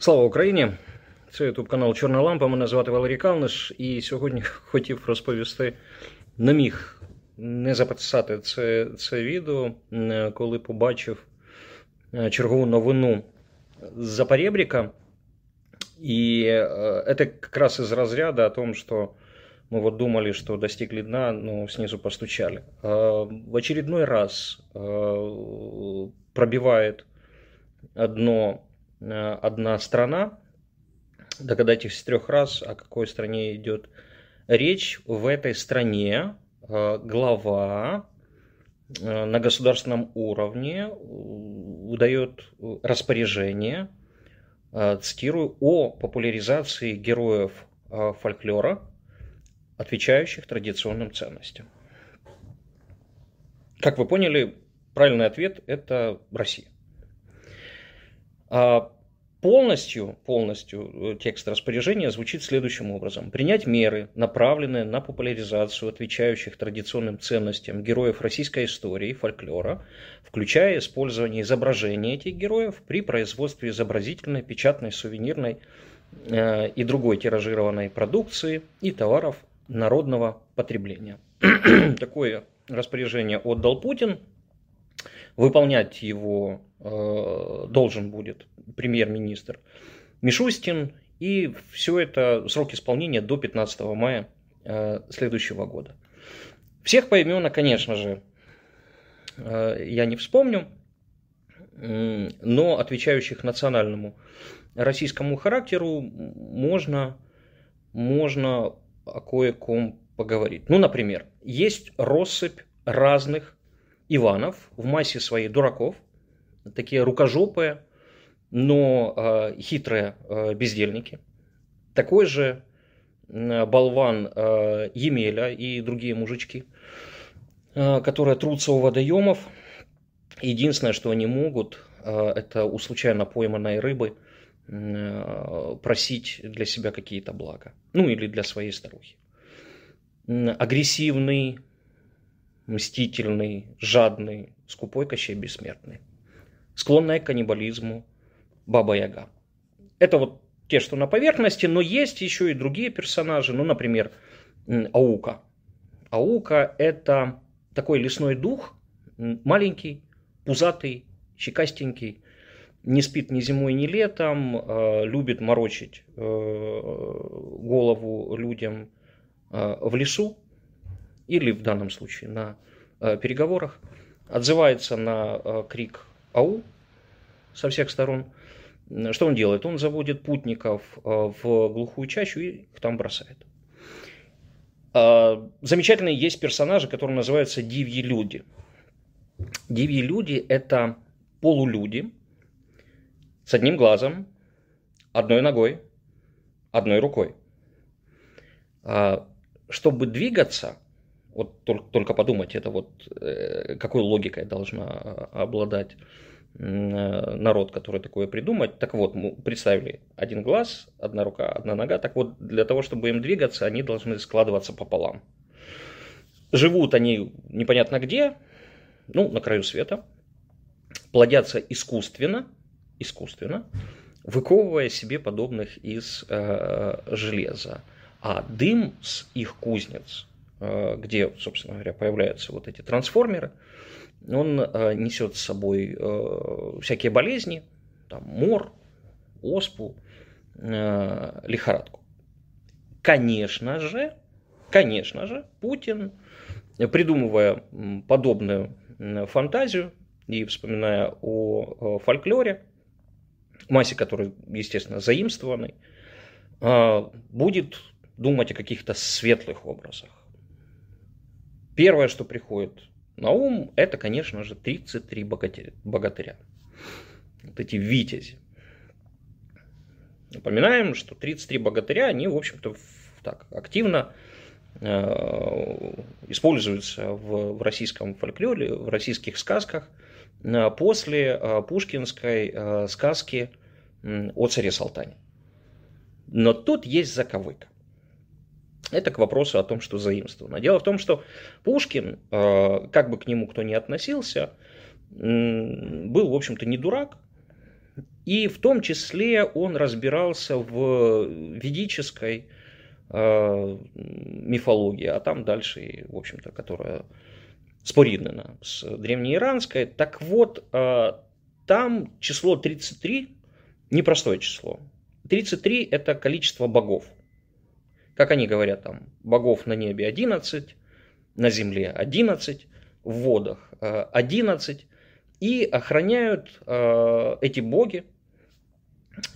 Слава Україні! Це ютуб канал Чорна Лампа. Мене звати Валерій Калниш, і сьогодні хотів розповісти, не міг не записати це це відео, коли побачив е, чергову новину з Запоребрика. И э, это как раз из разряда о том, что мы вот думали, что достигли дна, но снизу постучали. Э, в очередной раз э, пробивает одно, одна страна. Догадайтесь трех раз, о какой стране идет речь. В этой стране глава на государственном уровне выдает распоряжение – Э, цитирую, о популяризации героев э, фольклора, отвечающих традиционным ценностям. Как вы поняли, правильный ответ – это Россия. А Полностью, полностью э, текст распоряжения звучит следующим образом. Принять меры, направленные на популяризацию отвечающих традиционным ценностям героев российской истории и фольклора, включая использование изображений этих героев при производстве изобразительной, печатной, сувенирной э, и другой тиражированной продукции и товаров народного потребления. Такое распоряжение отдал Путин. Выполнять его э, должен будет премьер-министр Мишустин. И все это срок исполнения до 15 мая э, следующего года. Всех поименно, конечно же, э, я не вспомню, но отвечающих национальному российскому характеру можно, можно о кое-ком поговорить. Ну, например, есть россыпь разных Иванов в массе своей дураков, такие рукожопые, но э, хитрые э, бездельники. Такой же э, болван э, Емеля и другие мужички, э, которые трутся у водоемов. Единственное, что они могут, э, это у случайно пойманной рыбы э, просить для себя какие-то блага. Ну или для своей старухи. Агрессивный, мстительный, жадный, скупой Кощей Бессмертный. Склонный к каннибализму, Баба Яга. Это вот те, что на поверхности, но есть еще и другие персонажи, ну, например, Аука. Аука – это такой лесной дух, маленький, пузатый, щекастенький, не спит ни зимой, ни летом, э, любит морочить э, голову людям э, в лесу или в данном случае на переговорах, отзывается на крик «Ау!» со всех сторон – что он делает? Он заводит путников э, в глухую чащу и их там бросает. Замечательные есть персонажи, которые называются дивьи люди. Дивьи люди – это полулюди с одним глазом, одной ногой, одной рукой. Чтобы двигаться, вот только подумать, это вот э, какой логикой должна обладать Э, народ, который такое придумать. Так вот, мы представили один глаз, одна рука, одна нога. Так вот, для того, чтобы им двигаться, они должны складываться пополам. Живут они непонятно где, ну, на краю света, плодятся искусственно, искусственно, выковывая себе подобных из э, железа. А дым с их кузнец, где, собственно говоря, появляются вот эти трансформеры, он э, несет с собой э, всякие болезни, там, мор, оспу, лихорадку. Конечно же, конечно же, Путин, придумывая подобную фантазию и вспоминая о фольклоре, массе которой, естественно, заимствованной, будет думать о каких-то светлых образах. Первое, что приходит на ум это, конечно же, 33 богатыря. богатыря. Вот эти витязи. Напоминаем, что 33 богатыря, они, в общем-то, так активно э, используются в, в российском фольклоре, в российских сказках э, после э, пушкинской сказки о царе Салтане. Но тут есть заковыка. Это к вопросу о том, что заимствовано. Дело в том, что Пушкин, э, как бы к нему кто ни относился, был, в общем-то, не дурак И в том числе он разбирался в ведической э, мифологии, а там дальше, в общем-то, которая спориднена с древнеиранской. Так вот, э, там число 33 непростое число. 33 это количество богов. Как они говорят там, богов на небе 11, на земле 11, в водах 11. И охраняют э, эти боги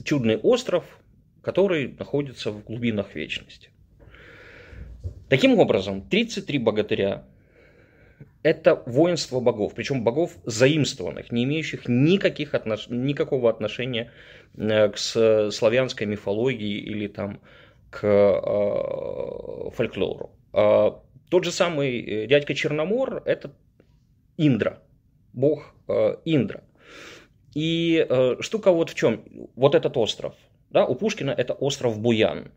чудный остров, который находится в глубинах вечности. Таким образом, 33 богатыря – это воинство богов, причем богов заимствованных, не имеющих никаких отнош... никакого отношения э, к славянской мифологии или там, к э, фольклору. А тот же самый э, дядька Черномор – это Индра, бог э, Индра. И штука вот в чем. Вот этот остров. Да, у Пушкина это остров Буян.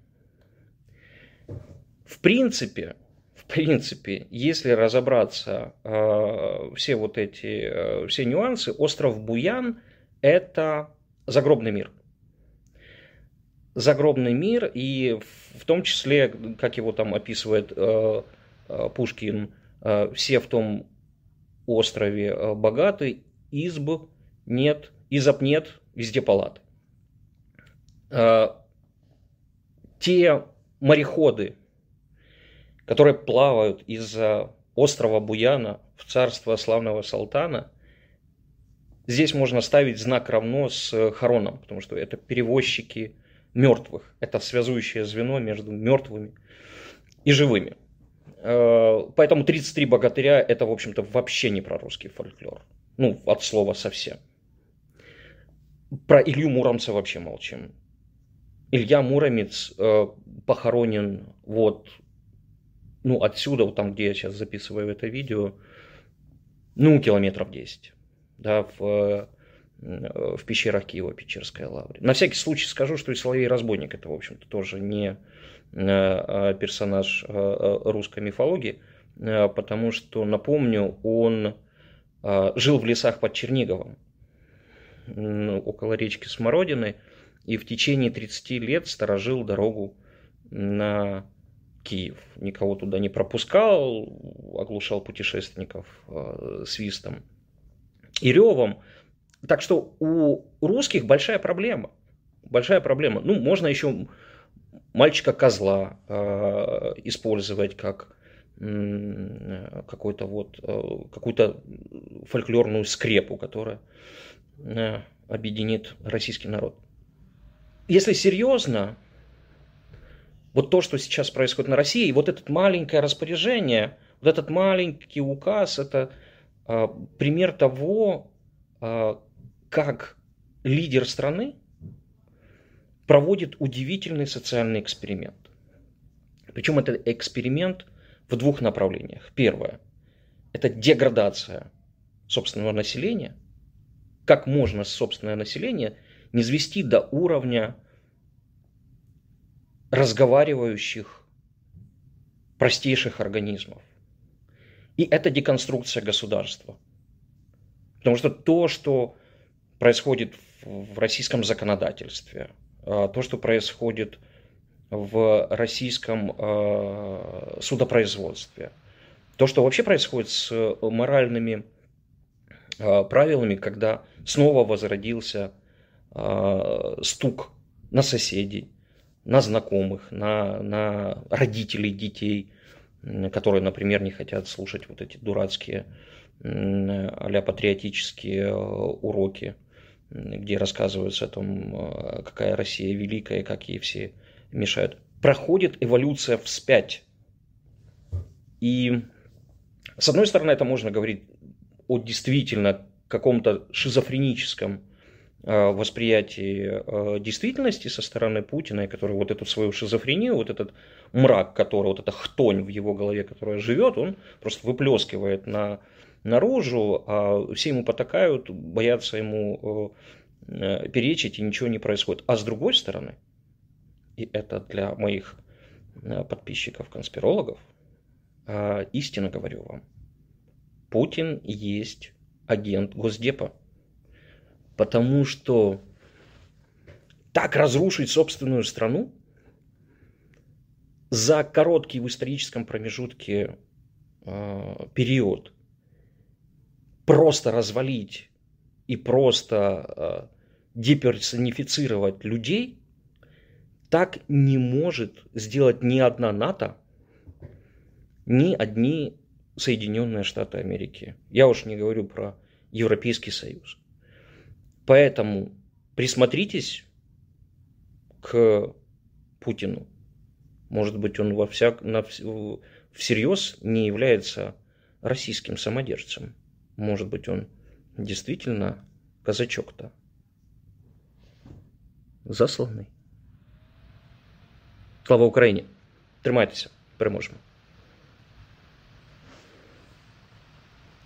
В принципе, в принципе, если разобраться э, все вот эти э, все нюансы, остров Буян это загробный мир. Загробный мир, и в том числе, как его там описывает э, э, Пушкин, э, все в том острове богаты, изб нет, изоб нет, везде палаты. Те мореходы, которые плавают из острова Буяна в царство славного Салтана, здесь можно ставить знак равно с Хароном, потому что это перевозчики мертвых. Это связующее звено между мертвыми и живыми. Э, поэтому 33 богатыря это, в общем-то, вообще не про русский фольклор. Ну, от слова совсем. Про Илью Муромца вообще молчим. Илья Муромец э, похоронен вот, ну, отсюда, вот там, где я сейчас записываю это видео, ну, километров 10, да, в, в пещерах Киева, Печерская лавра. На всякий случай скажу, что и Соловей Разбойник это, в общем-то, тоже не Э, персонаж э, э, русской мифологии, потому что, напомню, он жил в лесах под Черниговом, около речки Смородины, и в течение 30 лет сторожил дорогу на Киев. Никого туда не пропускал, оглушал путешественников свистом и ревом. Так что у русских большая проблема. Большая проблема. Ну, можно еще мальчика-козла э, использовать как какой-то вот, э, какую-то фольклорную скрепу, которая э, объединит российский народ. Если серьезно, вот то, что сейчас происходит на России, вот это маленькое распоряжение, вот этот маленький указ, это э, пример того, э, как лидер страны проводит удивительный социальный эксперимент. Причем это эксперимент в двух направлениях. Первое – это деградация собственного населения. Как можно собственное население не звести до уровня разговаривающих простейших организмов. И это деконструкция государства. Потому что то, что происходит в российском законодательстве, а, то, что происходит в российском а, судопроизводстве, то, что вообще происходит с моральными а, правилами, когда снова возродился стук на соседей, на знакомых, на, на родителей детей, которые, например, не хотят слушать вот эти дурацкие а патриотические уроки где рассказывается о том, э, какая Россия великая, как ей все мешают. Проходит эволюция вспять. И с одной стороны, это можно говорить о действительно каком-то шизофреническом э, восприятии э, действительности со стороны Путина, который вот эту свою шизофрению, вот этот мрак, который, вот эта хтонь в его голове, которая живет, он просто выплескивает на наружу, а все ему потакают, боятся ему э, перечить, и ничего не происходит. А с другой стороны, и это для моих э, подписчиков-конспирологов, истинно говорю вам, Путин есть агент Госдепа. Потому что так разрушить собственную страну за короткий в историческом промежутке э, период просто развалить и просто э, деперсонифицировать людей, так не может сделать ни одна НАТО, ни одни Соединенные Штаты Америки. Я уж не говорю про Европейский Союз. Поэтому присмотритесь к Путину. Может быть, он во всяк, на, всерьез не является российским самодержцем. Может быть, он действительно казачок-то засланий. Слава Україні! Тримайтеся, переможемо!